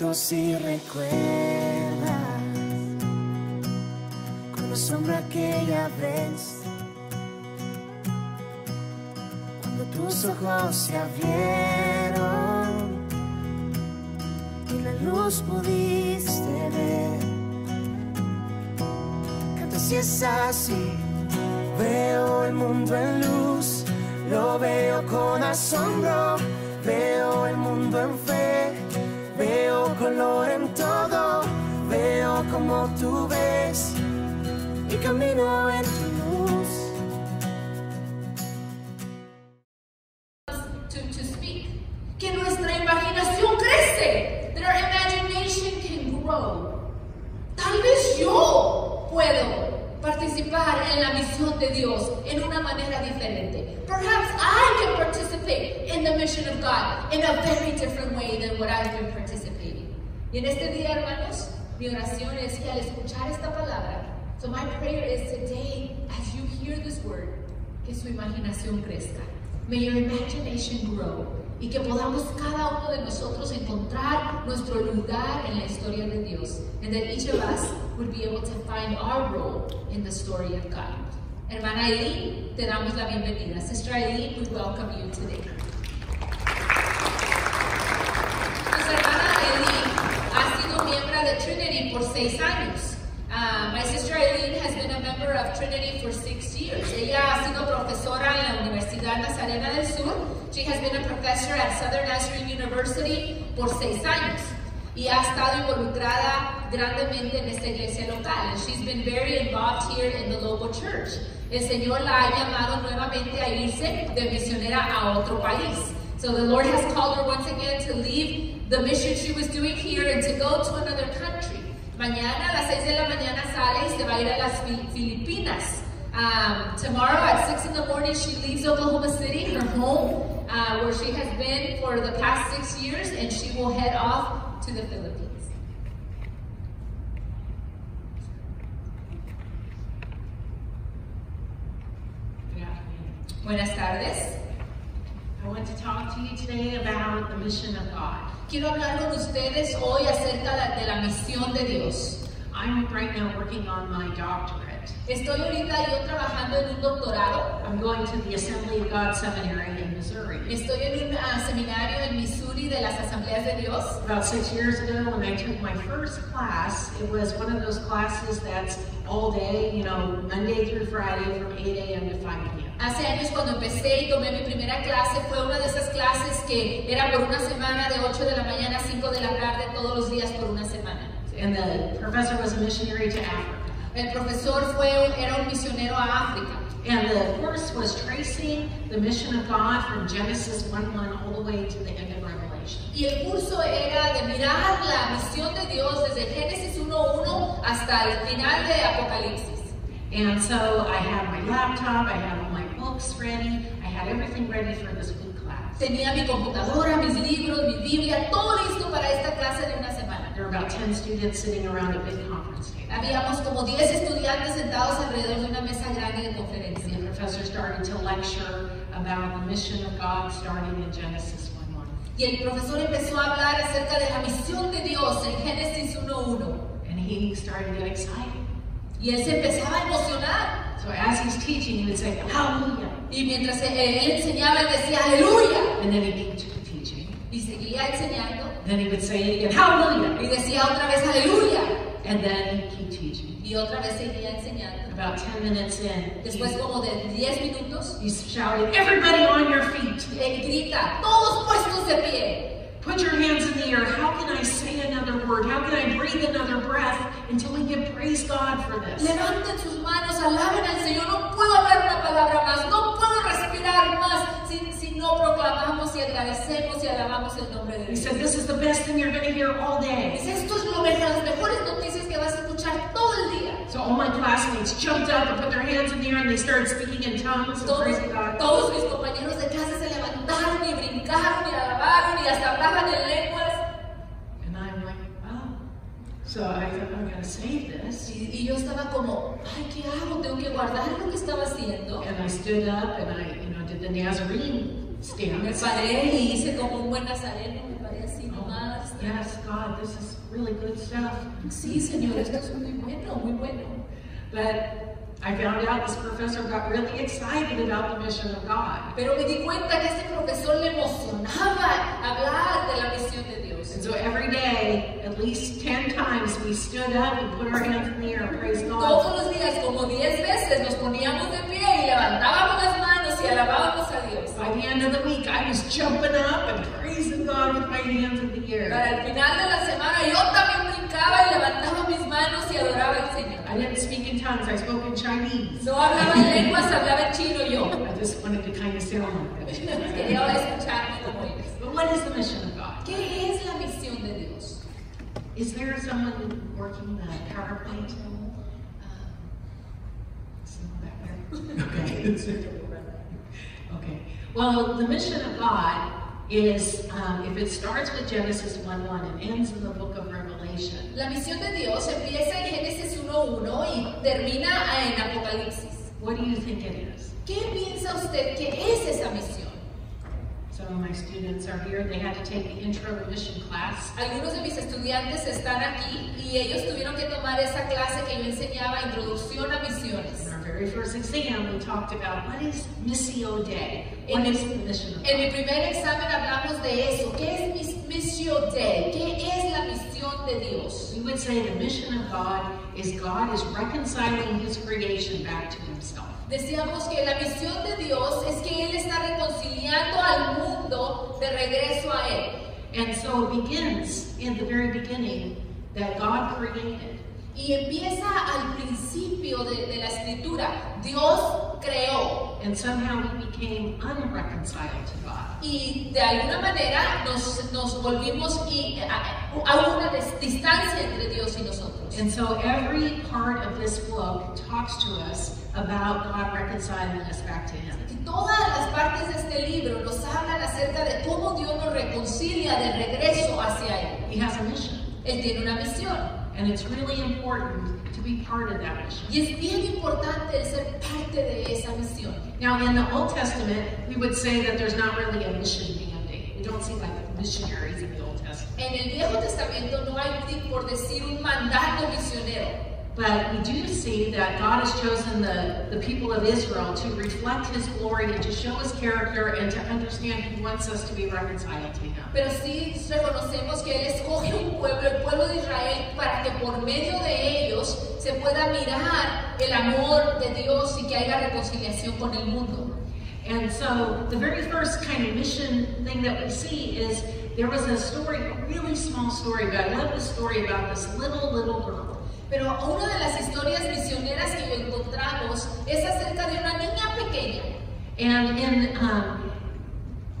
si recuerdas con la sombra aquella vez cuando tus ojos se abrieron y la luz pudiste ver. Canta si es así, veo el mundo en luz, lo veo con asombro, veo el mundo en en todo, veo como tú ves y camino en prayer is today, as you hear this word, que su imaginación crezca. May your imagination grow. Y que podamos cada uno de nosotros encontrar nuestro lugar en la historia de Dios. And that each of us would be able to find our role in the story of God. Hermana Eileen, te damos la bienvenida. Sister Eileen, we welcome you today. Nuestra hermana Eileen ha sido miembro de Trinity por seis años. Uh, my sister Eileen has been a member of Trinity for six years. Ella ha sido profesora en la Universidad Nazarena del Sur. She has been a professor at Southern Nazarene University por seis años. Y ha estado involucrada grandemente en esta iglesia local. And she's been very involved here in the local church. El Señor la ha llamado nuevamente a irse de misionera a otro país. So the Lord has called her once again to leave the mission she was doing here and to go to another country. Mañana a las 6 de la mañana sale y se va a ir a las Filipinas. Um, tomorrow at 6 in the morning, she leaves Oklahoma City, her home, uh, where she has been for the past six years, and she will head off to the Philippines. Buenas tardes. I want to talk to you today about the mission of God. Quiero hablar con ustedes hoy acerca de- la misión de Dios. I'm right now working on my doctorate. Estoy ahorita yo trabajando en un doctorado. I'm going to the Assembly of God Seminary in Missouri. Estoy en un ah, seminario en Missouri de las Asambleas de Dios. About six years ago, when I took my first class, it was one of those classes that's all day, you know, Monday through Friday from 8 a.m. to 5 p.m. Hace años cuando empecé y tomé mi primera clase fue una de esas clases que era por una semana de 8 de la mañana a 5 de la tarde todos los días por una semana. And the professor was a missionary to Africa. El profesor fue era un misionero a África And the course was tracing the mission of God from Genesis 1 1 all the way to the end of Revelation. y el curso era de mirar la misión de Dios desde Génesis 1.1 hasta el final de Apocalipsis. And so I had my laptop, I had all my books ready, I had everything ready for this week class. Tenía mi computadora, mis libros, mi Biblia, todo listo para esta clase de una semana. There were about 10 students sitting around a big conference. Habíamos como 10 estudiantes sentados alrededor de una mesa grande de conferencia. the professor started to lecture about the mission of God starting in Genesis 1 1. Y el profesor empezó a hablar acerca de la misión de Dios en Génesis 1.1. And he started to get excited. Y él se empezaba a emocionar. So as he's teaching, he would say, Hallelujah. Y mientras él enseñaba, él decía, aleluya. And then he'd keep teaching. Y seguía enseñando. Then he would say it again, Hallelujah. Y decía otra vez, aleluya. And then keep teaching. Y otra vez seguía enseñando. About 10 minutes in, Después como de 10 minutos, he shouted, Everybody on your feet. él grita, todos puestos de pie. Put your hands in the air. How can I say another word? How can I breathe another breath until we give praise God for this? Levanten sus manos, alaben al Señor. No puedo hablar una palabra más, no puedo respirar más si, si no proclamamos y agradecemos y alabamos el nombre de He said, This is the best thing you're going to hear all day. Dice, esto es lo mejor, las mejores noticias So all my classmates jumped up and put their hands in the air and they started speaking in tongues and Todos, praising God. todos mis compañeros de clase se levantaron y brincaron y alabaron y hasta hablaban en lenguas. And I'm like, wow. So I thought, I'm going to save this. Y, y yo estaba como, ay, ¿qué hago? Tengo que guardar lo que estaba haciendo. And I stood up and I, you know, did the Nazarene Me stance. paré y hice como un buen nazareno, me paré así nomás, yes, God, this is really good stuff. Sí, Señor, esto es muy we muy bueno. But I found out this professor got really excited about the mission of God. Pero me di cuenta que ese profesor le emocionaba hablar de la misión de Dios. And so every day, at least 10 times, we stood up and put our hands in the air and praised God. Todos los días, como 10 veces, nos poníamos de pie y levantábamos las manos y alabábamos a Dios. By the end of the week, I was jumping up and praising God with my hands in the air. Para el final de la semana yo también brincaba y levantaba mis manos y adoraba al Señor. I didn't speak in tongues, I spoke in Chinese. No hablaba en lenguas, hablaba en chino yo. I just wanted to kind of sound like that. Quería escucharme como ellos. But what is the mission of God? ¿Qué es la misión de Dios? Is there someone working the PowerPoint? Ah. Someone back there? Okay. Okay. Well, the mission of God is, um, if it starts with Genesis 1 1 and ends in the book of Revelation, La misión de Dios empieza en Génesis 1.1 y termina en Apocalipsis. what do you think it is? ¿Qué piensa usted que es esa misión? Some of my students are here. They had to take the intro to mission class. Algunos de mis estudiantes están aquí y ellos tuvieron que tomar esa clase que yo enseñaba, Introducción a Misiones. Very first exam, we talked about what is Missio Dei? What is the mission of En God? primer examen hablamos de eso. ¿Qué es mis- Missio Dei? ¿Qué es la misión de Dios? We would say the mission of God is God is reconciling his creation back to himself. Decíamos que la misión de Dios es que Él está reconciliando al mundo de regreso a Él. And so it begins in the very beginning that God created. Y empieza al principio de, de la escritura. Dios creó And somehow we became unreconciled to God. y de alguna manera nos, nos volvimos y, a, a una dis- distancia entre Dios y nosotros. And so every part of this book talks to us about God reconciling us back to him. Y todas las partes de este libro nos hablan acerca de cómo Dios nos reconcilia de regreso hacia Él. He has a mission. Él tiene una misión. And it's really important to be part of that mission. Y es bien importante ser parte de esa misión. Now, in the Old Testament, we would say that there's not really a mission mandate. We don't see like missionaries in the Old Testament. En el Viejo Testamento no hay, por decir, un mandato misionero. But we do see that God has chosen the, the people of Israel to reflect his glory and to show his character and to understand he wants us to be reconciled to him. Pero sí reconocemos que Él escoge un pueblo, el pueblo de Israel, para que por medio de ellos se pueda mirar el amor de Dios y que haya reconciliación con el mundo. And so the very first kind of mission thing that we see is there was a story, a really small story, but I love the story about this little, little girl. Pero una de las historias misioneras que encontramos es acerca de una niña pequeña. And in um,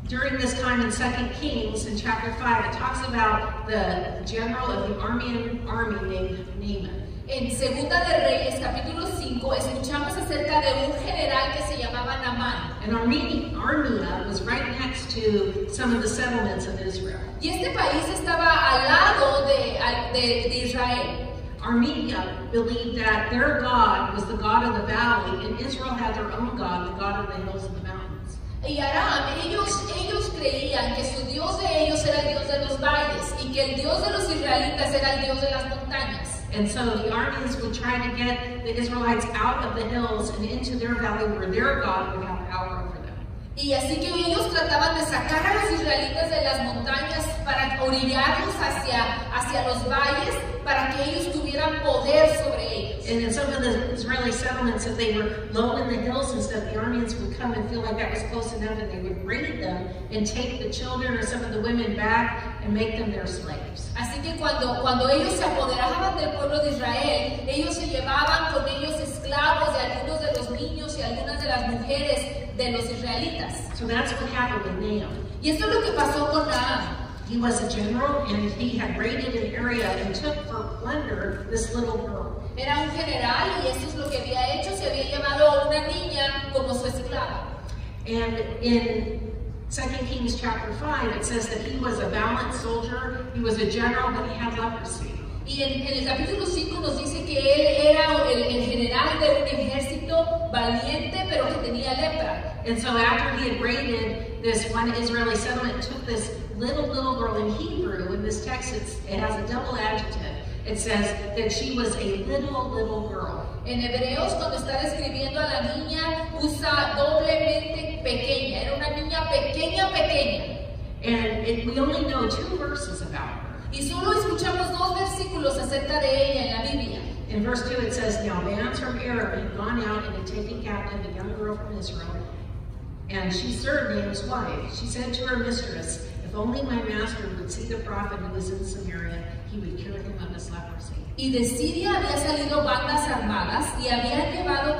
during this time in Second Kings in chapter five, it talks about the general of the Armenian army named Naaman. En Segunda de Reyes, capítulo 5, escuchamos acerca de un general que se llamaba Namán. And Armenia, Armenia was right next to some of the settlements of Israel. Y este país estaba al lado de, de- de Israel. Armenia believed that their God was the God of the valley, and Israel had their own God, the God of the hills and the mountains. Y Aram, ellos, ellos creían que su Dios de ellos era el Dios de los valles y que el Dios de los israelitas era el Dios de las montañas. And so the armies would try to get the Israelites out of the hills and into their valley where their God would have power over them. Y así que ellos trataban de sacar a los israelitas de las montañas para orillarlos hacia, hacia los valles para que ellos tuvieran poder sobre ellos. And in some of the Israeli settlements, if they were low in the hills and stuff, the Armenians would come and feel like that was close enough, and they would raid them and take the children or some of the women back and make them their slaves. Así que cuando, cuando ellos se apoderaban del pueblo de Israel, ellos se llevaban con ellos esclavos de algunos de los niños y algunas de las mujeres de los israelitas. So that's what happened with Nahum. Y esto es lo que pasó con Naam. He was a general, and he had raided an area and took for plunder this little girl. Era un general y eso es lo que había hecho, se había llevado a una niña como su esclava. And in 2 Kings chapter 5, it says that he was a valiant soldier, he was a general, but he had leprosy. Y en, en el capítulo 5 nos dice que él era el, el general valiente pero que tenía lepra. And so after he had raided this one Israeli settlement, took this little, little girl in Hebrew, in this text it's, it has a double adjective. It says that she was a little, little girl. En Hebreos, cuando está describiendo a la niña, usa doblemente pequeña. Era una niña pequeña, pequeña. And it, we only know two verses about her. Y solo escuchamos dos versículos acerca de ella en la Biblia. In verse 2 it says, Now bands from Arab had gone out and had taken captive a young girl from Israel, and she served Naaman's wife. She said to her mistress, If only my master would see the prophet who was in Samaria, he would cure him of his leprosy. Y de Siria había salido bandas armadas y habían llevado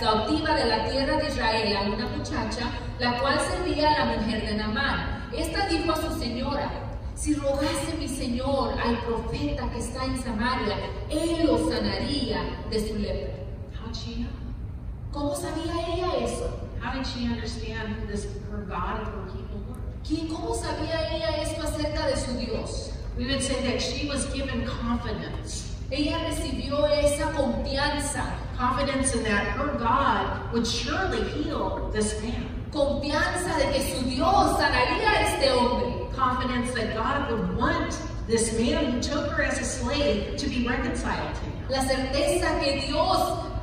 cautiva de la tierra de Israel a una muchacha, la cual servía a la mujer de Naamán. Esta dijo a su señora, si rogase mi señor al profeta que está en Samaria, él lo sanaría de su lepra. How'd she know? ¿Cómo sabía ella eso? How did she understand who this her God and her people were? ¿Quién- ¿Cómo sabía ella esto acerca de su Dios? We would say that she was given confidence. Ella recibió esa confianza, Confidence in that her God would surely heal this man. Confianza de que su Dios sanaría a este hombre. Confidence that God would want this man who took her as a slave to be reconciled to him. La certeza que Dios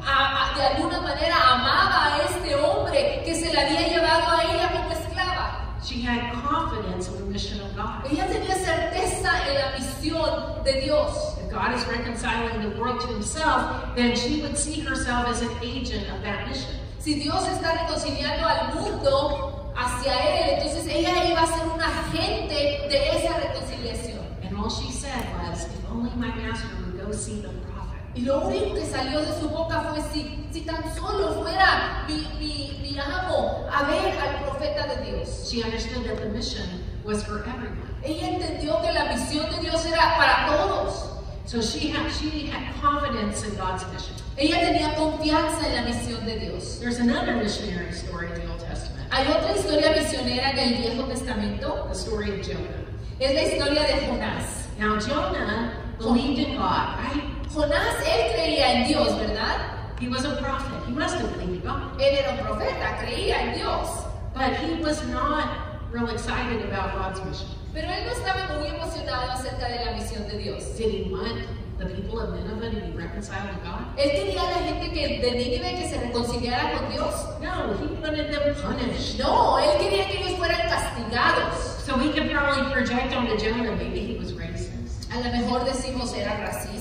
a- a- de alguna manera amaba a este hombre que se la había llevado a ella como esclava. She had confidence in the mission of God. Ella tenía certeza en la misión de Dios. If God is reconciling the world to himself, then she would see herself as an agent of that mission. Si Dios está reconciliando al mundo hacia Él, entonces ella iba a ser un agente de esa reconciliación. And all she said was, if only my master would go see the prophet. Y lo único que salió de su boca fue si, si tan solo fuera mi, mi, mi amo a ver al profeta de Dios. She understood that the mission was for everyone. Ella entendió que la misión de Dios era para todos. So she had she had confidence in God's mission. Ella tenía confianza en la misión de Dios. There's another missionary story in the Old Testament, Hay otra historia misionera en el Viejo Testamento. the story of Jonah. Es la historia de Jonás. Now Jonah believed in God, right? Jonás, él creía en Dios, ¿verdad? He was a prophet. He must have believed in God. Él era un profeta, creía en Dios. But he was not real excited about God's mission. Pero él no estaba muy emocionado acerca de la misión de Dios. Did he want the people of Nineveh to be reconciled to God? Él quería a la gente que, de Nínive que se reconciliara con Dios. No, he wanted them punished. No, él quería que ellos fueran castigados. So we could probably project onto Jonah maybe he was racist. A lo mejor decimos era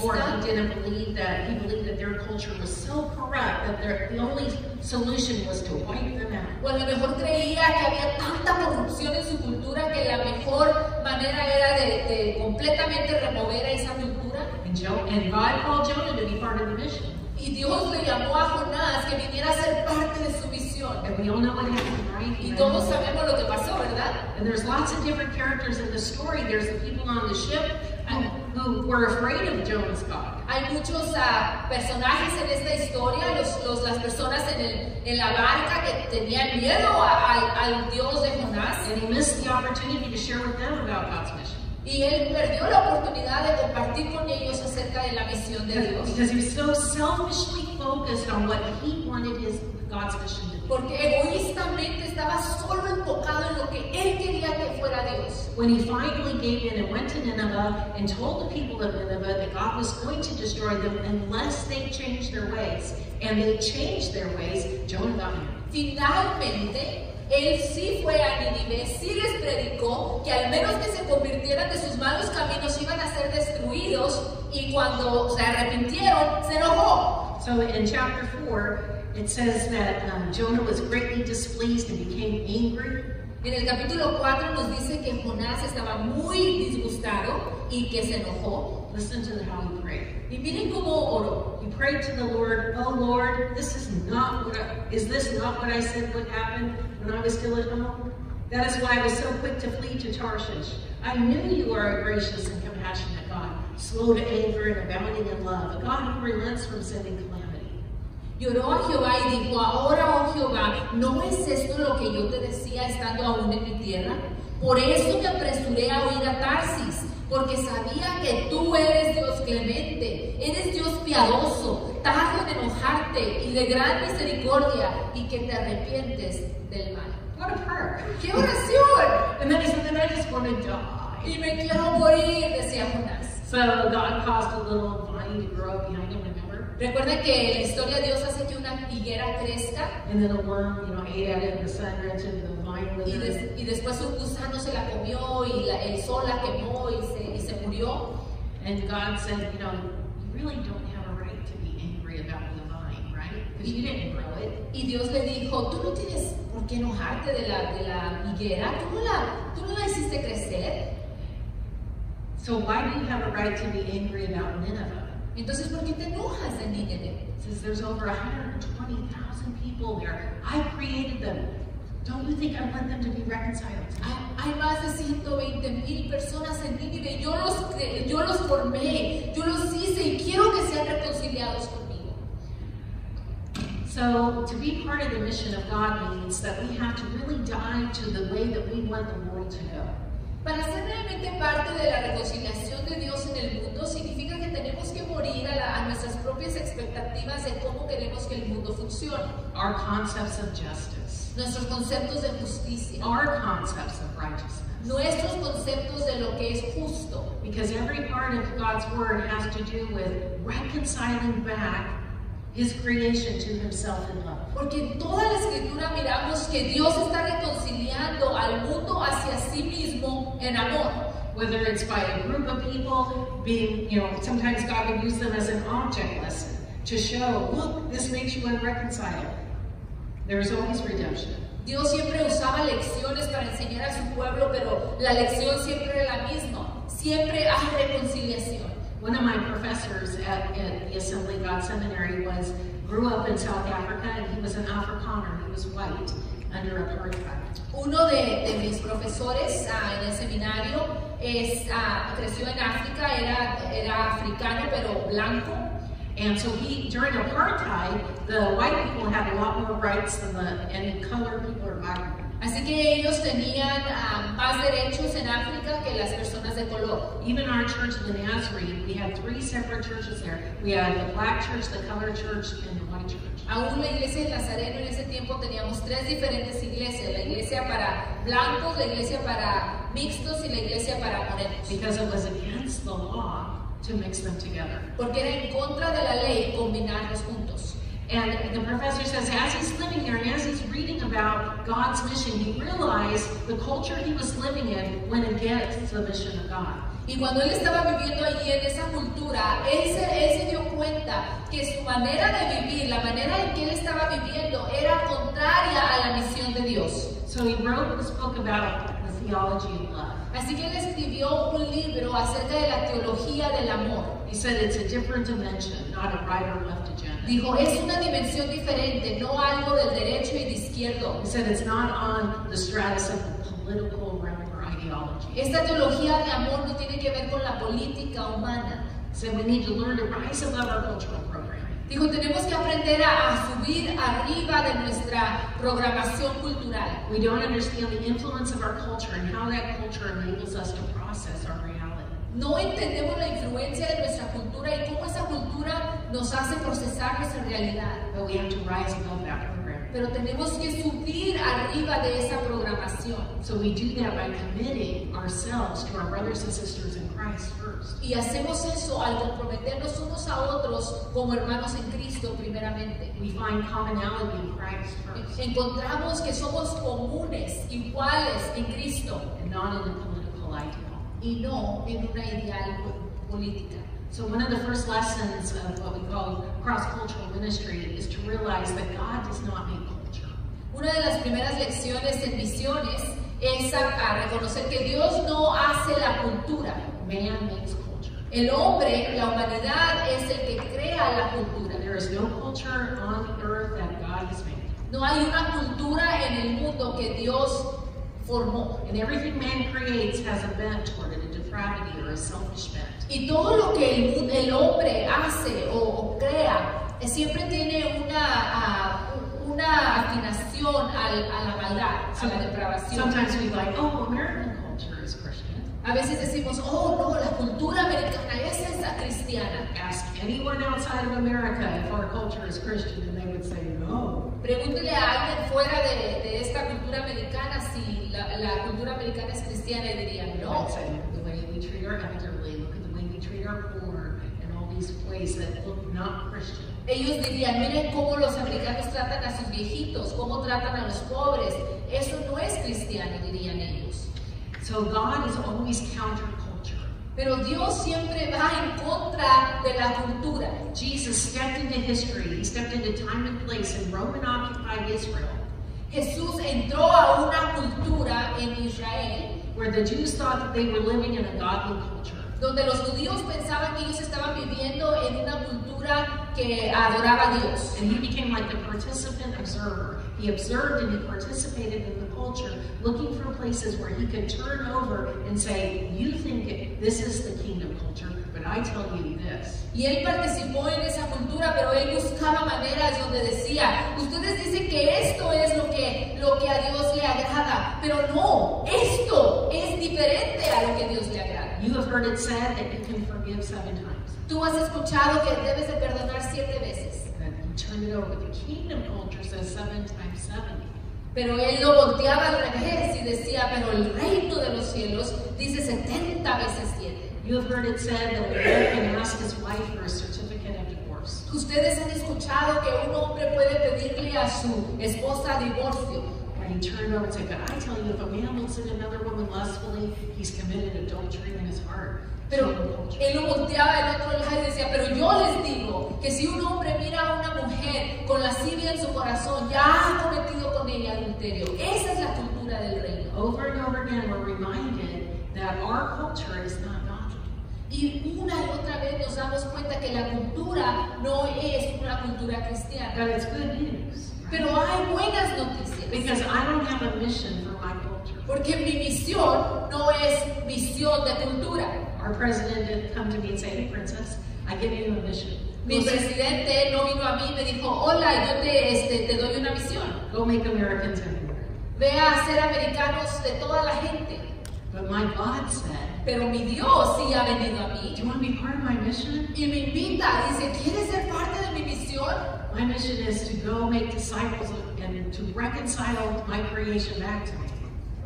Or he racista. didn't believe that, he believed that their culture was so corrupt that their, the only solution was to wipe them out. O a lo mejor creía que había tanta corrupción en su cultura que la mejor manera era de, de completamente remover a esa cultura. And, jo- and God called Jonah to be part of the mission. Y Dios le llamó a Jonás que viniera a ser parte de su misión. And we all know what happened, right? Y todos sabemos lo que pasó, ¿verdad? And there's lots of different characters in the story. There's the people on the ship who, who were afraid of Jonah's God. Hay muchos ah, personajes en esta historia, los, los- las personas en, el- en la barca que tenían miedo a- al Dios de Jonás. And he missed the opportunity to share with them about God's mission. Y él perdió la oportunidad de compartir con ellos acerca de la misión de Dios. Because he was so selfishly focused on what he wanted his God's mission to be. Porque egoístamente estaba solo enfocado en lo que él quería que fuera Dios. When he finally gave in and went to Nineveh and told the people of Nineveh that God was going to destroy them unless they changed their ways, and they changed their ways, Jonah got mad. Finalmente, él sí fue a Nínive, sí les predicó que al menos que se convirtieran de sus malos caminos iban a ser destruidos y cuando se arrepintieron, se enojó. So in chapter 4, it says that um, Jonah was greatly displeased and became angry. En el capítulo 4 nos dice que Jonás estaba muy disgustado y que se enojó. Listen to how he prayed. Y miren cómo oró. He prayed to the Lord, "Oh Lord, this is not what I, is this not what I said would happen when I was still at home? That is why I was so quick to flee to Tarshish. I knew you are a gracious and compassionate God, slow to anger and abounding in love, a God who relents from sending calamity." Lloró a Jehová y dijo, ahora, oh Jehová, ¿no es esto lo que yo te decía estando aún en mi tierra? Por eso me apresuré a huir a Tarsis, porque sabía que tú eres Dios clemente, eres Dios piadoso, tardo en enojarte y de gran misericordia, y que te arrepientes del mal. What a prayer! ¡Qué oración! And then he said, "Then I just want to die." Y me quiero morir, decía Jonás. So God caused a little vine to grow up behind him, remember? Recuerda que la historia Dios hace que una higuera crezca And then a worm, you know, ate at it, and the sun rented the vine with y, des- y después un gusano se la comió y la- el sol la quemó y se, y se murió. And God said, you know, you really don't have a right to be angry about the vine, right? Because you didn't grow it. Y Dios le dijo, tú no tienes por qué enojarte de la, de la higuera, ¿Tú no, la, tú no la hiciste crecer. So why do you have a right to be angry about Nineveh? Entonces, ¿por qué te enojas de Nínive? Says there's over 120,000 people there. I created them. Don't you think I want them to be reconciled? Hay, más de 120 mil personas en Nínive. Yo los, yo los formé, yo los hice y quiero que sean reconciliados conmigo. So, to be part of the mission of God means that we have to really dive to the way that we want the world to go. Para ser realmente parte de la reconciliación de Dios en el mundo significa que tenemos que morir a, la- a nuestras propias expectativas de cómo queremos que el mundo funcione, Our concepts of justice, nuestros conceptos de justicia, our concepts of righteousness. nuestros conceptos de lo que es justo. Because every part of God's word has to do with reconciling back his creation to himself in love. Porque en toda la escritura miramos que Dios está reconciliando al mundo hacia sí mismo en amor. Whether it's by a group of people being, you know, sometimes God would use them as an object lesson to show, look, this makes you irreconciled. There's always redemption. Dios siempre usaba lecciones para enseñar a su pueblo, pero la lección siempre era la misma. Siempre hay reconciliación. One of my professors at, at the Assembly God Seminary was grew up in South Africa and he was an Afrikaner. He was white under apartheid. Uno de, de mis profesores ah, en el seminario es, ah, creció en África, era, era africano pero blanco. And so he, during apartheid, the white people had a lot more rights than the, and colored people are vibrant. Así que ellos tenían ah, más derechos en África que las personas de color. Even our church, in the Nazarene, we had three separate churches there. We had the black church, the colored church, and the white church. Aún la iglesia de Nazareno en ese tiempo teníamos tres diferentes iglesias, la iglesia para blancos, la iglesia para mixtos y la iglesia para morenos. Because it was against the law to mix them together. Porque era en contra de la ley combinarlos juntos. And the professor says, as he's living there and as he's reading about God's mission, he realized the culture he was living in went against the mission of God. Y cuando él estaba viviendo allí en esa cultura, él se, él se dio cuenta que su manera de vivir, la manera en que él estaba viviendo, era contraria a la misión de Dios. So he wrote this book about the theology of love. Así que él escribió un libro acerca de la teología del amor. He said it's a different dimension, not a right or left agenda. Dijo, es una dimensión diferente, no algo del derecho y de izquierdo. He said it's not on the stratus of the political realm or ideology. Esta teología de amor no tiene que ver con la política humana. He said we need to learn to rise above our cultural. Dijo, tenemos que aprender a, a subir arriba de nuestra programación cultural. We don't understand the influence of our culture and how that culture enables us to process our reality. No entendemos la influencia de nuestra cultura y cómo esa cultura nos hace procesar nuestra realidad. But we have to rise above that program. Pero tenemos que subir arriba de esa programación. So we do that by committing ourselves to our brothers and sisters in. Y hacemos eso al comprometernos unos a otros como hermanos en Cristo primeramente. We find commonality in Christ first Encontramos que somos comunes, iguales en Cristo and not in a political ideal. y no en una ideal po- política. So one of the first lessons of what we call cross-cultural ministry is to realize that God does not make culture. Una de las primeras lecciones en misiones es a reconocer que Dios no hace la cultura. Man makes culture. El hombre, la humanidad, es el que crea la cultura. There is no culture on the earth that God has made. No hay una cultura en el mundo que Dios formó. And everything man creates has a bent toward it, a depravity or a selfish bent. Y todo lo que el, el hombre hace o, o crea eh, siempre tiene una, ah, una afinación al- a la maldad, a la depravación. Sometimes we like, oh, American. A veces decimos, oh no, la cultura americana es esa cristiana. Ask anyone outside of America if our culture is Christian, and they would say no. Pregúntele a alguien fuera de, de esta cultura americana si la, la cultura americana es cristiana y dirían, no. would say, we treat our elderly, look at the way we treat our poor, and all these ways that look not Christian. Ellos dirían, miren cómo los americanos tratan a sus viejitos, cómo tratan a los pobres. Eso no es cristiano, dirían ellos. So God is always counterculture. Pero Dios siempre va en contra de la cultura. Jesus stepped into history. He stepped into time and place in Roman occupied Israel, Jesús entró a una cultura en Israel where the Jews thought that they were living in a godly culture. donde los judíos pensaban que ellos estaban viviendo en una cultura que adoraba a Dios. And he became like the participant observer. He observed and he participated in the culture, looking for places where he could turn over and say, You think this is the kingdom culture, but I tell you this. Y él participó en esa cultura, pero él buscaba maneras donde decía, ustedes dicen que esto es lo que, lo que a Dios le agrada, pero no, esto es diferente a lo que Dios le agrada. You have heard it said that you can forgive seven times. Tú has escuchado que debes de perdonar siete veces, That you turn it over. The kingdom culture says seven times seventy. Pero él lo volteaba al revés y decía, pero el reino de los cielos dice 70 veces 7. You have heard it said that a man can ask his wife for a certificate of divorce. Ustedes han escuchado que un hombre puede pedirle a su esposa divorcio, And he turned over and said, But I tell you, if a man looks at another woman lustfully, he's committed adultery in his heart. Pero él lo volteaba al otro lado y decía, pero yo les digo que si un hombre mira a una mujer con lascivia en su corazón, ya ha cometido con ella adulterio. Esa es la cultura del reino. Over and over again, we're reminded that our culture is not godly. Y una y otra vez nos damos cuenta que la cultura no es una cultura cristiana. But it's good news. Pero hay buenas noticias. Because I don't have a mission for my culture. Porque mi misión no es misión de cultura. Our president didn't come to me and say, Hey, princess, I give you a mission. Mi presidente no vino a mí y me dijo, hola, yo te, este, te doy una misión. go make Americans everywhere. Ve a ser americanos de toda la gente. But my God said, Pero mi Dios sí ha venido a Do mí you want to be part of my mission? y me invita. Dice, ¿quieres ser parte de mi misión? My mission is to go make disciples and to reconcile my creation back to me.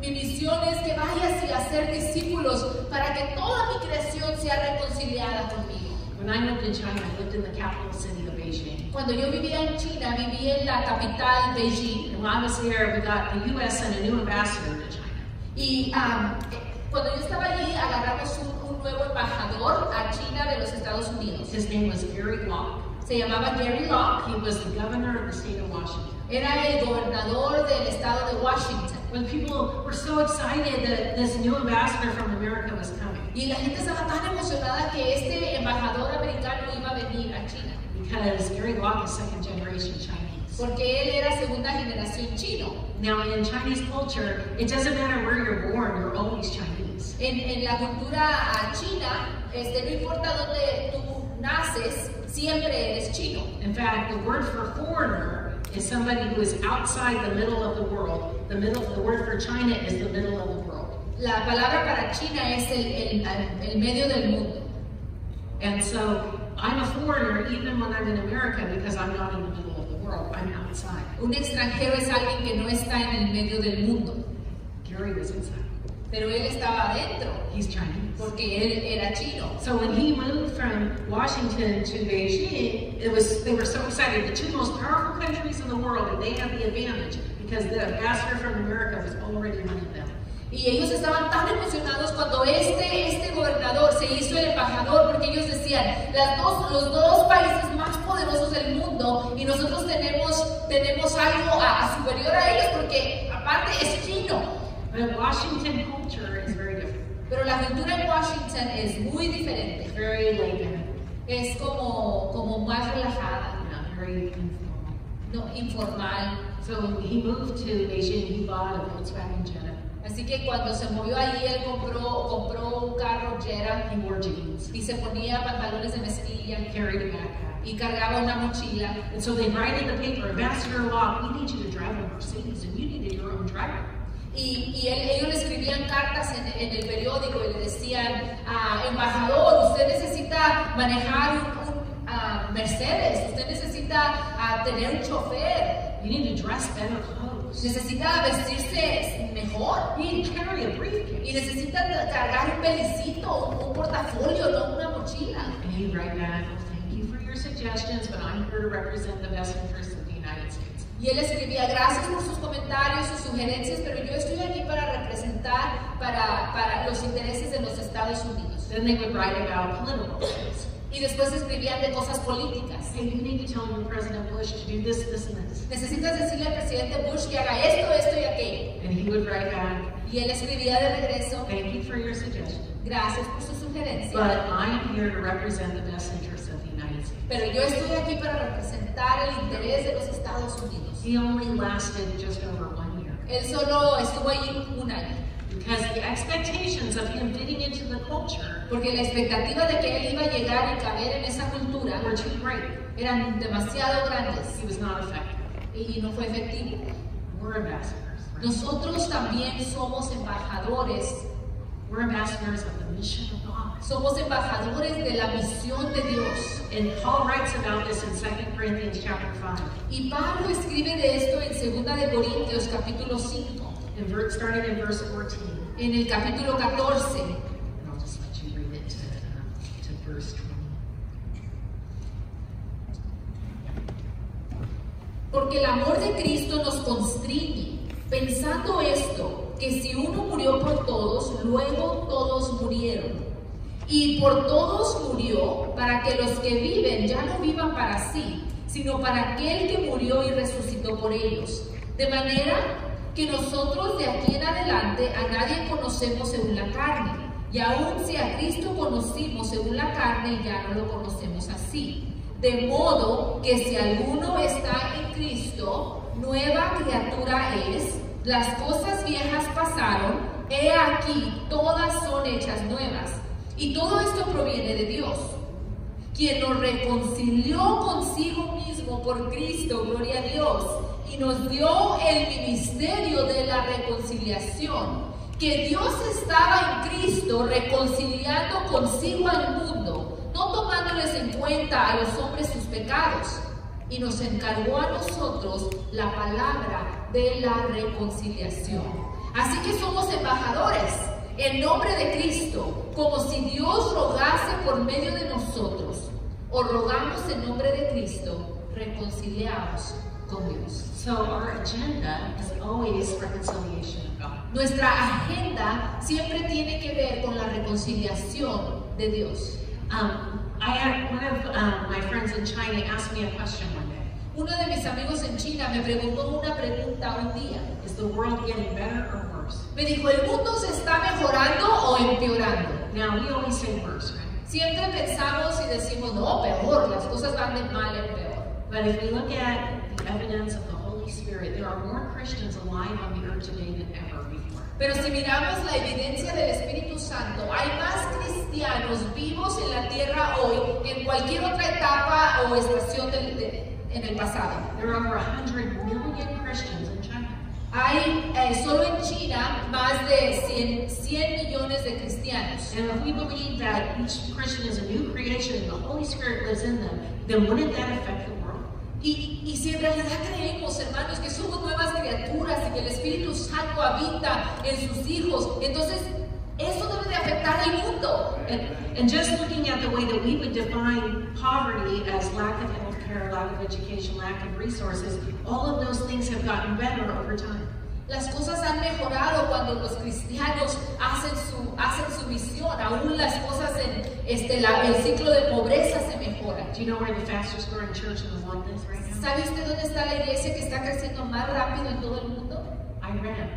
Mi misión es que vayas y hacer discípulos para que toda mi creación sea reconciliada conmigo. When I lived in China, I lived in the capital city of Beijing. Cuando yo vivía en China, viví en la capital, Beijing. And while I was there, we got the U.S. sent a new ambassador to China. Y eh, cuando yo estaba allí, agarramos un, un nuevo embajador a China de los Estados Unidos. His name was Gary Locke. Se llamaba Gary Locke. He was the governor of the state of Washington. Era el gobernador del estado de Washington. When people were so excited that this new ambassador from America was coming, Y la gente estaba tan emocionada que este embajador americano iba a venir a China. because Gary Locke is second generation Chinese. Porque él era segunda generación chino. Now, in Chinese culture, it doesn't matter where you're born, you're always Chinese. En, en la cultura ah, china, este, no importa dónde tú naces, siempre eres chino. In fact, the word for foreigner is somebody who is outside the middle of the world. The middle, the word for China is the middle of the world. La palabra para China es el, el- el medio del mundo. And so I'm a foreigner even when I'm in America because I'm not in the middle of the world. I'm outside. Un extranjero es alguien que no está en el medio del mundo, Gary was inside. Pero él estaba adentro, He's Chinese. porque él era chino. So when he moved from Washington to Beijing, it was they were so excited. The two most powerful countries in the world, and they had the advantage because the ambassador from America was already one of them. Y ellos estaban tan emocionados cuando este, este gobernador se hizo el embajador, porque ellos decían, las dos, los dos países más poderosos del mundo, y nosotros tenemos, tenemos algo a- a superior a ellos, porque aparte es chino. But Washington culture is very different. Pero la cultura en Washington es muy It's diferente, very laid back, es como, como más relajada, yeah, very informal. no, informal. So he moved to Beijing, he bought a Volkswagen Jetta. Así que cuando se movió allí, él compró, compró un carro Jetta He wore jeans. y se ponía pantalones de mezclilla carried a backpack. y cargaba una mochila. And so they write in the paper, Ambassador Locke, we need you to drive a Mercedes, and you needed your own driver. Y, y él- ellos le escribían cartas en, en el periódico y le decían, ah, embajador, usted necesita manejar un, un, ah, Mercedes, usted necesita ah, tener un chofer, You need to dress better clothes. necesita vestirse mejor. You need to carry a Y necesita cargar un belicito, un, un portafolio, no una mochila. And he'd write back, "Oh, thank you for your suggestions, but I'm here to represent the best interests of the United States. Y él escribía, gracias por sus comentarios, sus sugerencias, pero yo estoy aquí para representar para, para los intereses de los Estados Unidos. Then they would write about political things. Y después escribían de cosas políticas. Hey, you need to tell your President Bush to do this, this, and this. Necesitas decirle al presidente Bush que haga esto, esto y aquello. And he would write back, Y él escribía de regreso, thank you for your suggestion, gracias por su sugerencia, but I'm here to represent the best interests of the United States. pero yo estoy aquí para representar el interés de los Estados Unidos. He only lasted just over one year Él solo estuvo ahí un año, because the expectations of him fitting into the culture porque la expectativa de que él iba a llegar y caber en esa cultura were too great. eran demasiado grandes He was not effective. y no fue efectivo. We're ambassadors. right? Nosotros también somos embajadores, We're ambassadors of the mission of. Somos embajadores de la misión de Dios. And Paul writes about this in 2 Corinthians chapter 5, Y Pablo escribe de esto en 2 de Corintios capítulo 5, in ver- starting in verse 14. en el capítulo 14. And I'll just let you read it to, um, to verse 20. Porque el amor de Cristo nos constriñe, pensando esto, que si uno murió por todos, luego todos murieron. Y por todos murió, para que los que viven ya no vivan para sí, sino para aquel que murió y resucitó por ellos. De manera que nosotros de aquí en adelante a nadie conocemos según la carne, y aun si a Cristo conocimos según la carne, ya no lo conocemos así. De modo que si alguno está en Cristo, nueva criatura es, las cosas viejas pasaron, he aquí, todas son hechas nuevas. Y todo esto proviene de Dios, quien nos reconcilió consigo mismo por Cristo, gloria a Dios, y nos dio el ministerio de la reconciliación, que Dios estaba en Cristo reconciliando consigo al mundo, no tomándoles en cuenta a los hombres sus pecados, y nos encargó a nosotros la palabra de la reconciliación. Así que somos embajadores en nombre de Cristo, como si Dios rogase por medio de nosotros. O rogamos en nombre de Cristo, reconciliados con Dios. So our agenda is always reconciliation of God. Nuestra agenda siempre tiene que ver con la reconciliación de Dios. Um, I had one of um, my friends in China asked me a question one day. Uno de mis amigos en China me preguntó una pregunta un día. Is the world getting better or? Me dijo, ¿el mundo se está mejorando o empeorando? Now we always say worse, right? Siempre pensamos y decimos, no, peor, las cosas van de mal en peor. But if we look at the evidence of the Holy Spirit, there are more Christians alive on the earth today than ever before. Pero si miramos la evidencia del Espíritu Santo, hay más cristianos vivos en la tierra hoy que en cualquier otra etapa o estación del- de- en el pasado. There are over 100 million Christians. Hay eh, solo en China más de 100, 100 millones de cristianos. And if we believe that each Christian is a new creation and the Holy Spirit lives in them, then wouldn't that affect the world? Y, y si en realidad creemos, hermanos, que somos nuevas criaturas y que el Espíritu Santo habita en sus hijos, entonces eso debe de afectar al mundo. And, and just looking at the way that we would define poverty as lack of health of education, lack of resources, all of those things have gotten better over time. Las cosas han mejorado cuando los cristianos hacen su, hacen su misión, aún las cosas en este, la- el ciclo de pobreza se mejora. Do you know where the fastest growing church in the world is right now? ¿Sabe usted dónde está la iglesia que está creciendo más rápido en todo el mundo? Iran.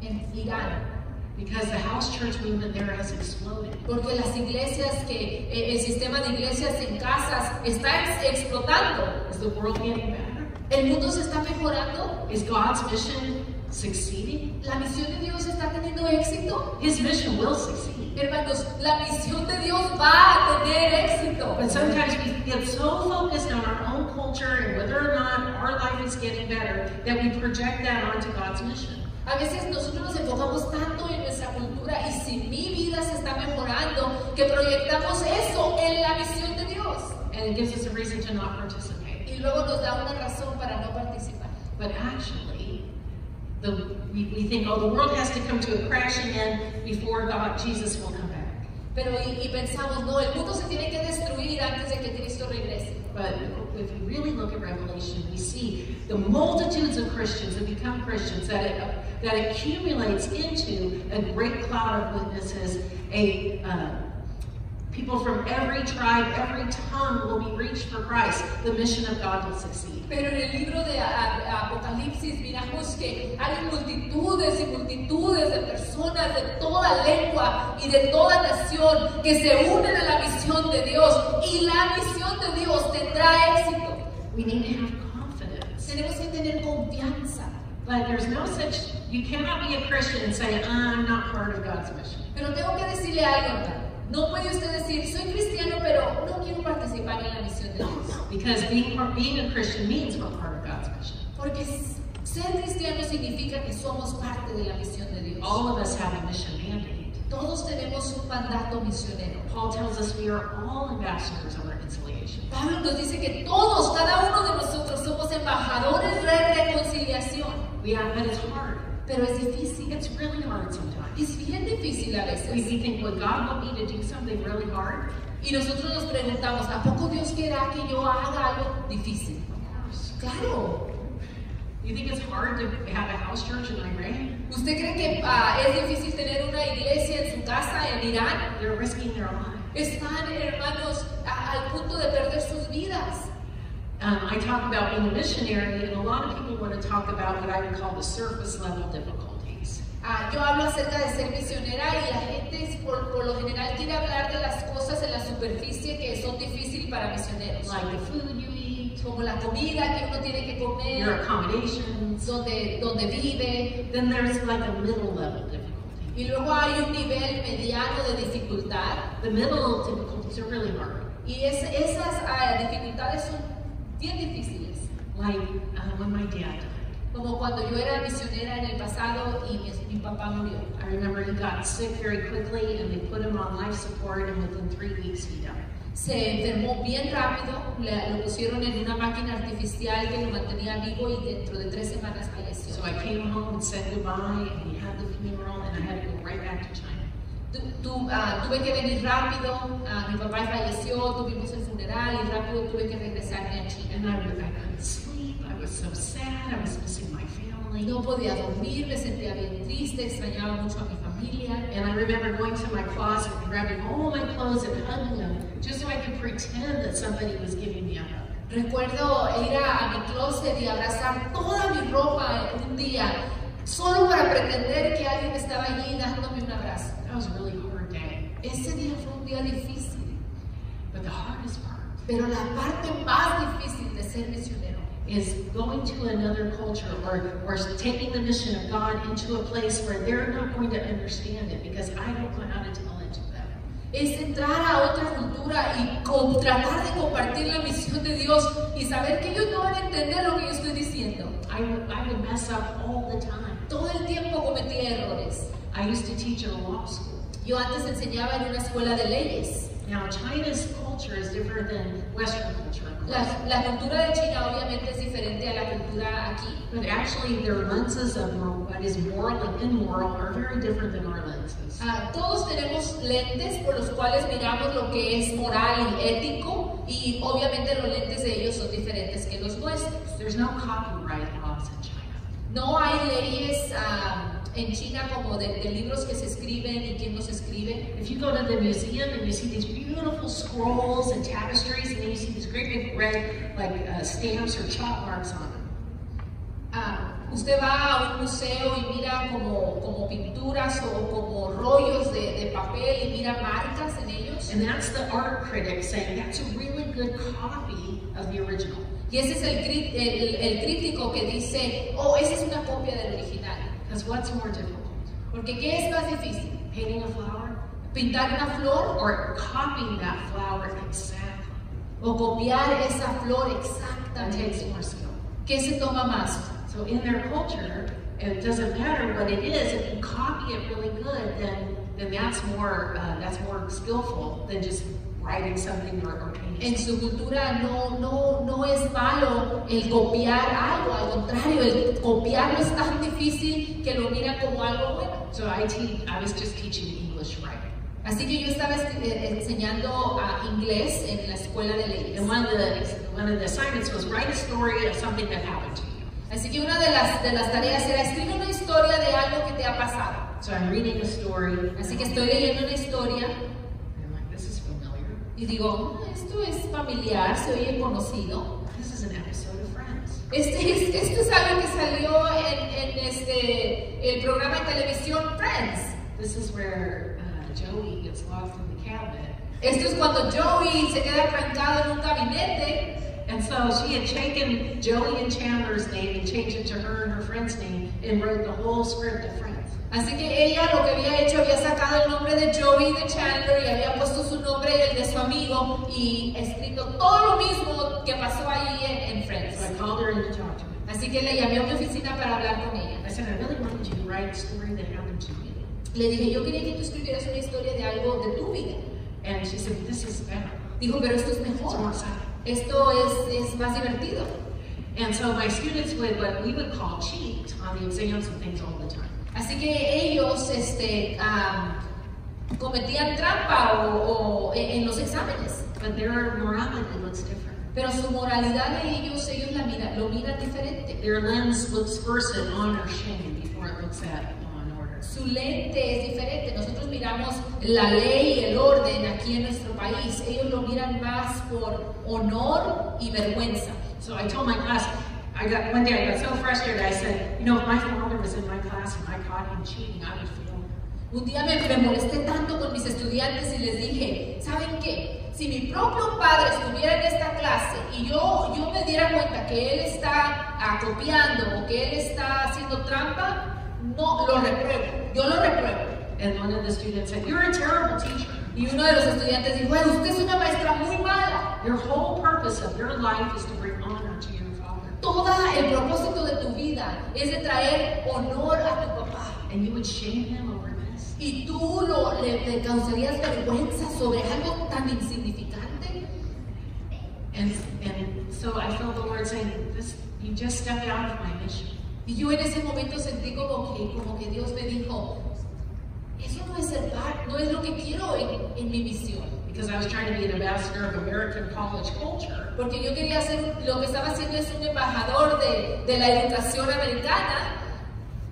En Irán. Because the house church movement there has exploded. Porque las iglesias que, eh, el sistema de iglesias en casas está ex- explotando. Is the world getting better? El mundo se está mejorando. Is God's mission succeeding? La misión de Dios está teniendo éxito. His mission will succeed. Hermanos, la misión de Dios va a tener éxito. But sometimes we get so focused on our own culture and whether or not our life is getting better that we project that onto God's mission. A veces nosotros nos enfocamos tanto en nuestra cultura y si mi vida se está mejorando, que proyectamos eso en la misión de Dios. and it gives us a reason to not participate. y luego nos da una razón para no participar. But actually, the, we, we think, oh, the world has to come to a crashing end before God, Jesus will come back. Pero y, y pensamos, no, el mundo se tiene que destruir antes de que Cristo regrese. But if you really look at Revelation, we see the multitudes of Christians that become Christians, that that accumulates into a great cloud of witnesses, a uh, people from every tribe, every tongue will be reached for Christ. The mission of God will succeed. Pero en el libro de Apocalipsis miramos que hay multitudes y multitudes de personas de toda lengua y de toda nación que se unen a la misión de Dios y la misión de Dios tendrá éxito. We need to have confidence. Tenemos que tener confianza. But there's no such, you cannot be a Christian and say, I'm not part of God's mission. Pero tengo que decirle algo. No puede usted decir, soy cristiano, pero no quiero participar en la misión de Dios. Because being, being a Christian means we're part of God's mission. Porque ser cristiano significa que somos parte de la misión de Dios. All of us have a mission mandate. Todos tenemos un mandato misionero. Paul tells us we are all ambassadors of reconciliation. Pablo nos dice que todos, cada uno de nosotros somos embajadores de reconciliación. We have, but it's hard. Pero es difícil. It's really hard sometimes. Es bien difícil a We, veces. we think, would God want me to do something really hard? Y nosotros nos preguntamos, ¿a poco Dios quiera que yo haga algo difícil? Claro. You think it's hard to have a house church in Iran? ¿Usted cree que ah, es difícil tener una iglesia en su casa en Irán? They're risking their lives. Están, hermanos, a- al punto de perder sus vidas. Um, I talk about being a missionary, and a lot of people want to talk about what I would call the surface level difficulties. Ah, yo hablo acerca de ser misionera y la gente por, por lo general quiere hablar de las cosas en la superficie que son difíciles para misioneros. Like the food you eat, Como la comida que uno tiene que your comer, accommodations. donde, donde vive. Then there's like a middle level difficulty. Y luego hay un nivel mediano de dificultad. The middle difficulties are really hard. Y es- esas ah, dificultades son bien difíciles. Like uh, when my dad died. Como cuando yo era misionera en el pasado y mi, mi papá murió. I remember he got sick very quickly and they put him on life support and within three weeks he died. Se enfermó bien rápido, le- lo pusieron en una máquina artificial que lo mantenía vivo y dentro de tres semanas falleció. So I came home and said goodbye and we had the funeral and I had to go right back to China. Tu- tu- ah, tuve que venir rápido, ah, mi papá falleció, tuvimos el funeral y rápido tuve que regresarme a China. And I, was- I couldn't sleep. I was so sad. I was missing my family. No podía dormir, me sentía bien triste, extrañaba mucho a mi familia. And I remember going to my closet and grabbing all my clothes and hugging them just so I could pretend that somebody was giving me a hug. Recuerdo ir a, a mi closet y abrazar toda mi ropa un día, solo para pretender que alguien estaba allí dándome un abrazo. That was a really hard day. Ese día fue un día difícil, But the hardest part pero la parte más difícil de ser misionero is going to another culture or, or taking the mission of God into a place where they're not going to understand it because I don't know how to tell it to them. es entrar a otra cultura y con- tratar de compartir la misión de Dios y saber que ellos no van a entender lo que yo estoy diciendo. I I would mess up all the time. Todo el tiempo cometía errores. I used to teach in a law school. Yo antes enseñaba en una escuela de leyes. Now, China's culture is different than Western culture. La, la cultura de China obviamente es diferente a la cultura aquí. But actually, their lenses of what is moral and immoral are very different than our lenses. Ah, todos tenemos lentes por los cuales miramos lo que es moral y ético y obviamente los lentes de ellos son diferentes que los nuestros. There's no copyright laws. No hay leyes ah, en China como de, de libros que se escriben y quién los escribe. If you go to the museum and you see these beautiful scrolls and tapestries, and then you see these great big red like uh, stamps or chalk marks on them. Ah, usted va a un museo y mira como, como pinturas o como rollos de, de papel y mira marcas en ellos. And that's the art critic saying that's a really good copy of the original. Y ese es el, el, el crítico que dice, oh, esa es una copia del original. Because what's more difficult? Porque ¿qué es más difícil? Painting a flower ¿Pintar una flor or copying that flower exactly? o copiar esa flor exactamente? more skill. ¿Qué se toma más? So in their culture, it doesn't matter what it is. If you copy it really good, then then that's more uh, that's more skillful than just writing something or, or painting. En su cultura no, no, no es malo el copiar algo, al contrario, el copiarlo es tan difícil que lo miran como algo bueno. So I. I was just teaching English writing. Así que yo estaba eh, enseñando a inglés en la escuela de leyes. And one of the one of the assignments was write a story of something that happened to you. Así que una de las, de las tareas era escribir una historia de algo que te ha pasado. So I'm reading a story. Así que estoy leyendo una historia y digo, "Mm, esto es familiar, se oye conocido. This is an episode of Friends. Este es- esto es algo que salió en, en este, el programa de televisión Friends. This is where uh, Joey gets locked in the cabinet. Esto es cuando Joey se queda trancado en un gabinete And so she had taken Joey and Chandler's name and changed it to her and her friend's name and wrote the whole script of Friends. Así que ella lo que había hecho, había sacado el nombre de Joey de Chandler y había puesto su nombre y el de su amigo y escrito todo lo mismo que pasó ahí en, en Friends. So I called her in to talk to me. Así que le llamé a mi oficina para hablar con ella. I said, I really wanted you to write a story that happened to you. Le dije, yo quería que tú escribieras una historia de algo de tu vida. And she said, this is better. Dijo, pero esto es It's more mejor. exciting. Esto es, es más divertido. And so my students would what we would call cheat on the exams and things all the time. Así que ellos este, am, cometían trampa o, o en en los exámenes. But their morality looks different. Pero su moralidad de ellos, ellos la miran, lo miran diferente. Their lens looks first at honor shame before it looks at. Su lente es diferente. Nosotros miramos la ley y el orden aquí en nuestro país. Ellos lo miran más por honor y vergüenza. So I told my class, I got one day I got so frustrated. I said, you know, if my father was in my class and I caught him cheating, I would feel. Un día me, me molesté tanto con mis estudiantes y les dije, ¿saben qué? Si mi propio padre estuviera en esta clase y yo, yo me diera cuenta que él está ah, copiando o que él está haciendo trampa, no, lo repruebo, yo lo repruebo. And one of the students said, "You're a terrible teacher. Y uno de los estudiantes dijo, bueno, usted es una maestra muy mala. Your whole purpose of your life is to bring honor to your father, Todo el propósito de tu vida es de traer honor a tu papá. and you would shame him over this." Y tú lo, le, le causarías vergüenza sobre algo tan insignificante. And and so I felt the Lord saying, "This, you just stepped out of my mission." Y yo en ese momento sentí como que, como que Dios me dijo, eso no es ser par- no es lo que quiero en, en mi misión. Because I was trying to be an ambassador of American college culture, Porque yo quería hacer, lo que estaba haciendo es un embajador de, de la educación americana,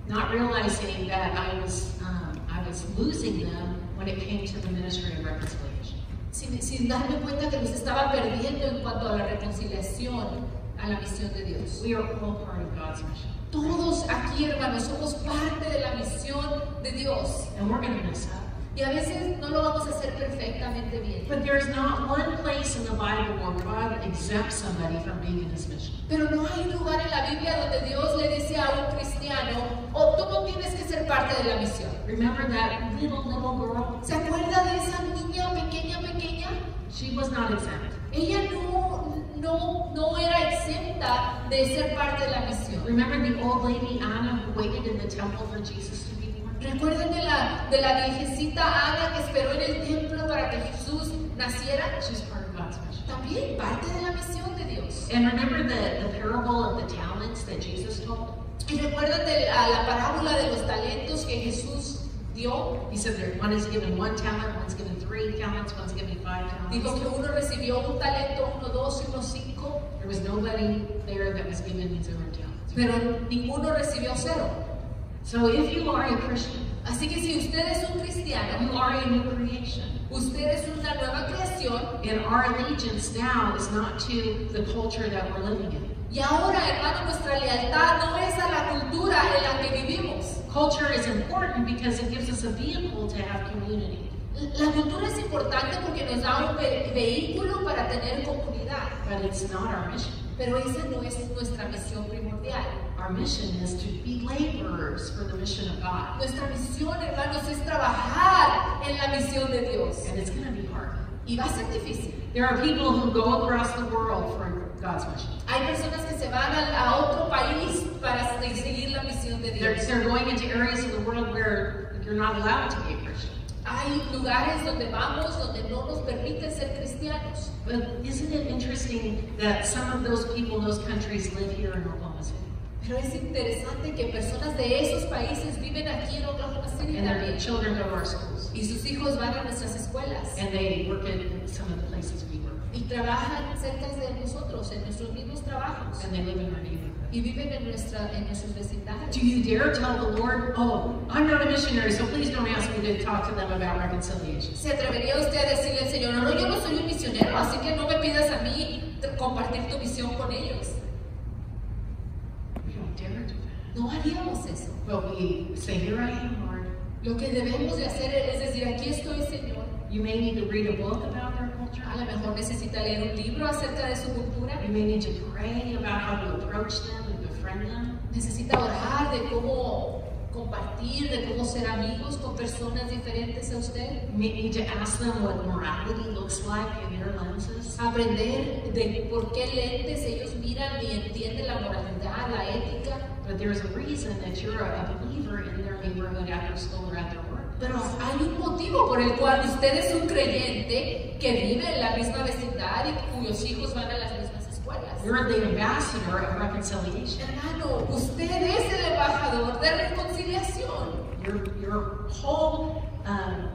not realizing that I was um, I was losing them when it came to the ministry of reconciliation. sin, sin darme cuenta que los estaba perdiendo en cuanto a la reconciliación, a la misión de Dios. We are all part of God's mission, Todos aquí, hermanos, somos parte de la misión de Dios. and we're going to mess up. Y a veces no lo vamos a hacer perfectamente bien. But there's not one place in the Bible where God exempts somebody from being in His mission. Pero no hay lugar en la Biblia donde Dios le dice a un cristiano, oh, tú no tienes que ser parte de la misión. Remember that little little girl? ¿Se acuerda de esa niña pequeña, pequeña? She was not exempt. Ella no, no, no era exenta de ser parte de la misión. Remember the old lady Anna who waited in the temple for Jesus to be born? ¿Recuerdan de la, de la viejecita Ana que esperó en el templo para que Jesús naciera? She's part of God's mission. También parte de la misión de Dios. And remember the, the parable of the talents that Jesus told? ¿Y recuerdan de la, la parábola de los talentos que Jesús dio? He said there one is given one talent, one's given three talents, one's given five talents. Dijo que uno recibió un talento, uno dos y uno cinco, There was nobody there that was given zero talents. pero ninguno recibió cero. So if you are a Christian, Así que si usted es un cristiano, you are a new creation. usted es una nueva creación And our allegiance now is not to the culture that we're living in. y ahora, hermano, nuestra lealtad no es a la cultura en la que vivimos. Culture is important because it gives us a vehicle to have community. La cultura es importante porque nos da un ve- vehículo para tener comunidad, But it's not our mission. pero esa no es nuestra misión primordial. Our mission is to be laborers for the mission of God. Nuestra misión, hermanos, es trabajar en la misión de Dios. And it's going to be hard. Y va a ser difícil. There are people who go across the world for God's mission. Hay personas que se van a, a otro país para seguir la misión de They're, Dios. they're going into areas of the world where you're not allowed to be a Christian. Hay lugares donde vamos donde no nos permiten ser cristianos. But isn't it interesting that some of those people in those countries live here in Oklahoma City? Pero es interesante que personas de esos países viven aquí en Oklahoma City And their también. children go to our schools. Y sus hijos van a nuestras escuelas And they work at some of the places we work. y trabajan cerca de nosotros, en nuestros mismos trabajos. And they live in our neighborhood. Y viven en, nuestra, en nuestros vecindarios. Do you dare tell the Lord, oh, I'm not a missionary, so please don't ask me to talk to them about reconciliation? ¿Se atrevería usted a decirle al Señor, no, yo no soy un misionero, así que no me pidas a mí compartir tu visión con ellos? We don't dare do that. No haríamos eso. But we say, Here I am, Lord. Lo que debemos de hacer es decir, aquí estoy, Señor. You may need to read a book about their culture. A lo mejor necesita leer un libro acerca de su cultura. You may need to pray about how to approach them and befriend them. Necesita orar de cómo compartir, de cómo ser amigos con personas diferentes a usted. You may need to ask them what morality looks like in their lenses. Aprender de por qué lentes ellos miran y entienden la moralidad, la ética. But there's a reason that you're a believer in their neighborhood at their school or at their work. Pero hay un motivo por el cual usted es un creyente que vive en la misma vecindad y cuyos hijos van a las mismas escuelas. You're the ambassador of reconciliation. Hermano, usted es el embajador de reconciliación. Your, your whole um,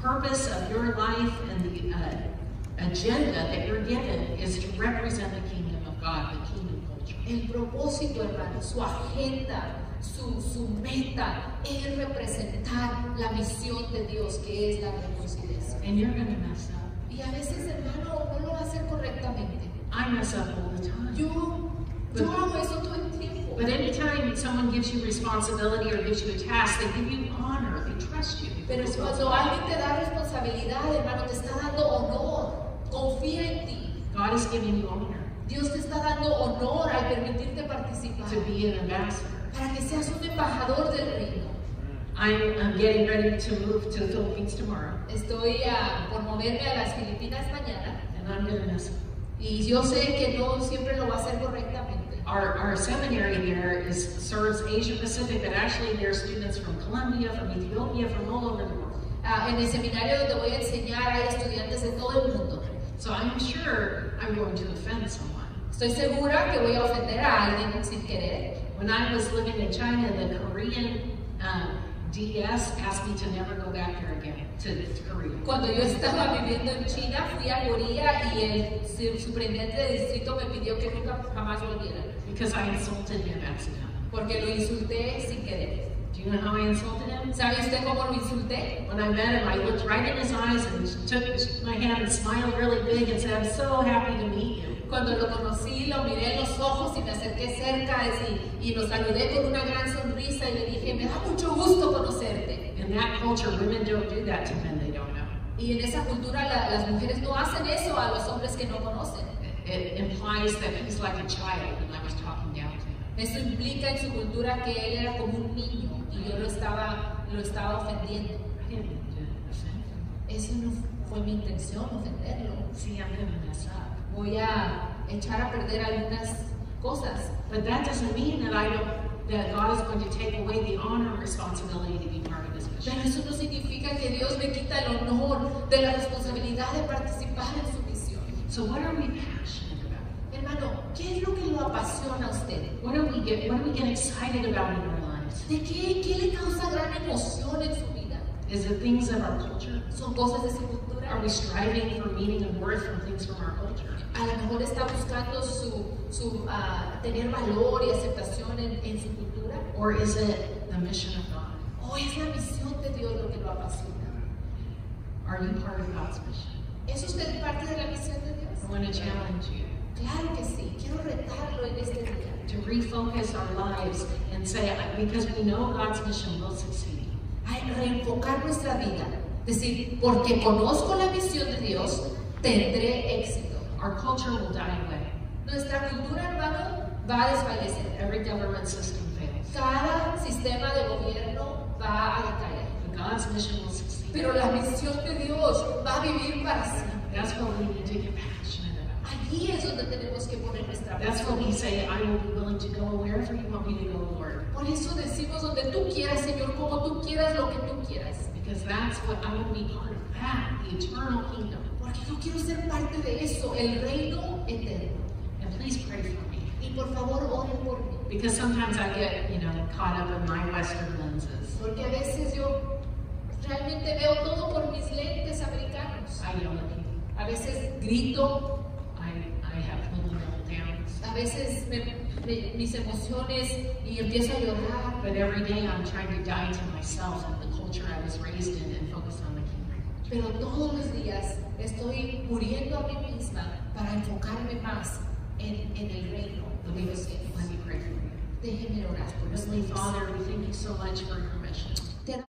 purpose of your life and the uh, agenda that you're given is to represent the kingdom of God, the kingdom. El propósito, hermano, su agenda, su, su meta es representar la misión de Dios, que es la reconciliación. And you're going to mess up. Y a veces, hermano, no lo va a hacer correctamente. I mess up all the time. Yo, yo hago eso todo el tiempo. But anytime someone gives you responsibility or gives you a task, they give you honor, they trust you. Pero cuando alguien te da responsabilidad, hermano, te está dando honor, confía en ti. God is giving you honor Dios te está dando honor al permitirte participar, to be an ambassador. para que seas un embajador del reino. I'm, I'm getting ready to move to the Philippines tomorrow, Estoy ah, por moverme a las Filipinas mañana and I'm going to y yo sé que no siempre lo va a hacer correctamente. Our, our seminary there is serves Asia Pacific, but actually there are students from Colombia, from Ethiopia, from all over the world. Ah, en el seminario donde voy a enseñar hay estudiantes de todo el mundo. So I'm sure I'm going to offend someone. Estoy segura que voy a ofender a alguien sin querer. When I was living in China, the Korean um, DS asked me to never go back there again, to, to Korea. Cuando yo estaba viviendo en China, fui a Corea y el su- superintendente de distrito me pidió que nunca jamás volviera, Because I insulted him accidentally. porque lo insulté sin querer. Do you know how I insulted him? ¿Sabe usted cómo lo insulté? When I met him, I looked right in his eyes and took my hand and smiled really big and said, I'm so happy to meet you. Cuando lo conocí, lo miré en los ojos y me acerqué cerca y, y lo saludé con una gran sonrisa y le dije, me da mucho gusto conocerte. In that culture, women don't do that to men they don't know. Y en esa cultura la- las mujeres no hacen eso a los hombres que no conocen. It implies that he's like a child and I was talking down to him. Eso implica en su cultura que él era como un niño y yo lo estaba, lo estaba ofendiendo. I didn't. Eso no fue mi intención, ofenderlo. See, I'm to mess up. Voy a echar a perder algunas cosas. But that doesn't mean that I don't, that God is going to take away the honor and responsibility to be part of His mission. Pero eso no significa que Dios me quita el honor de la responsabilidad de participar en su misión. So what are we passionate about? Hermano, ¿qué es lo que lo apasiona a usted? What do we get? What do we get excited about in our lives? ¿De qué, qué le causa gran emoción en su vida? Is it things of our culture? ¿Son cosas de su cultura? Are we striving for meaning and worth from things from our culture? A lo mejor está buscando su, su ah, tener valor y aceptación en, en su cultura. Or is it the mission of God? ¿O es la misión de Dios lo que lo apasiona? Are you part of God's mission? ¿Es usted parte de la misión de Dios? I want to challenge you Claro que sí. Quiero retarlo en este día. to refocus our lives and say, because we know God's mission will succeed. Ay, reenfocar nuestra vida. Decir, porque conozco la misión de Dios, tendré éxito. Our culture will die away. Nuestra cultura, hermano, va a desfallecer. Every government system fails. Cada sistema de gobierno va a decaer. But God's mission will succeed. Pero la misión de Dios va a vivir para siempre. That's what we need to get passionate about. Allí es donde tenemos que poner nuestra That's when we say, I will be willing to go wherever you want me to go, Lord. Por eso decimos donde tú quieras, Señor, como tú quieras, lo que tú quieras. Because that's what I to be part of that, the eternal kingdom. Porque yo quiero ser parte de eso, el reino eterno. And please pray for me. Y por favor, oren por mí. Because sometimes I get, you know, caught up in my Western lenses. Porque a veces yo realmente veo todo por mis lentes americanos. I yell at people. A veces grito, I, I have little meltdowns. a veces me- me- mis emociones y empiezo a llorar. But every day I'm trying to die to myself and the culture I was raised in and focus on. Pero todos los días estoy muriendo a mí misma para enfocarme más en, en el reino Let de me, pray for you. Déjenme orar por Heavenly. Father, we thank you so much for your mission. Te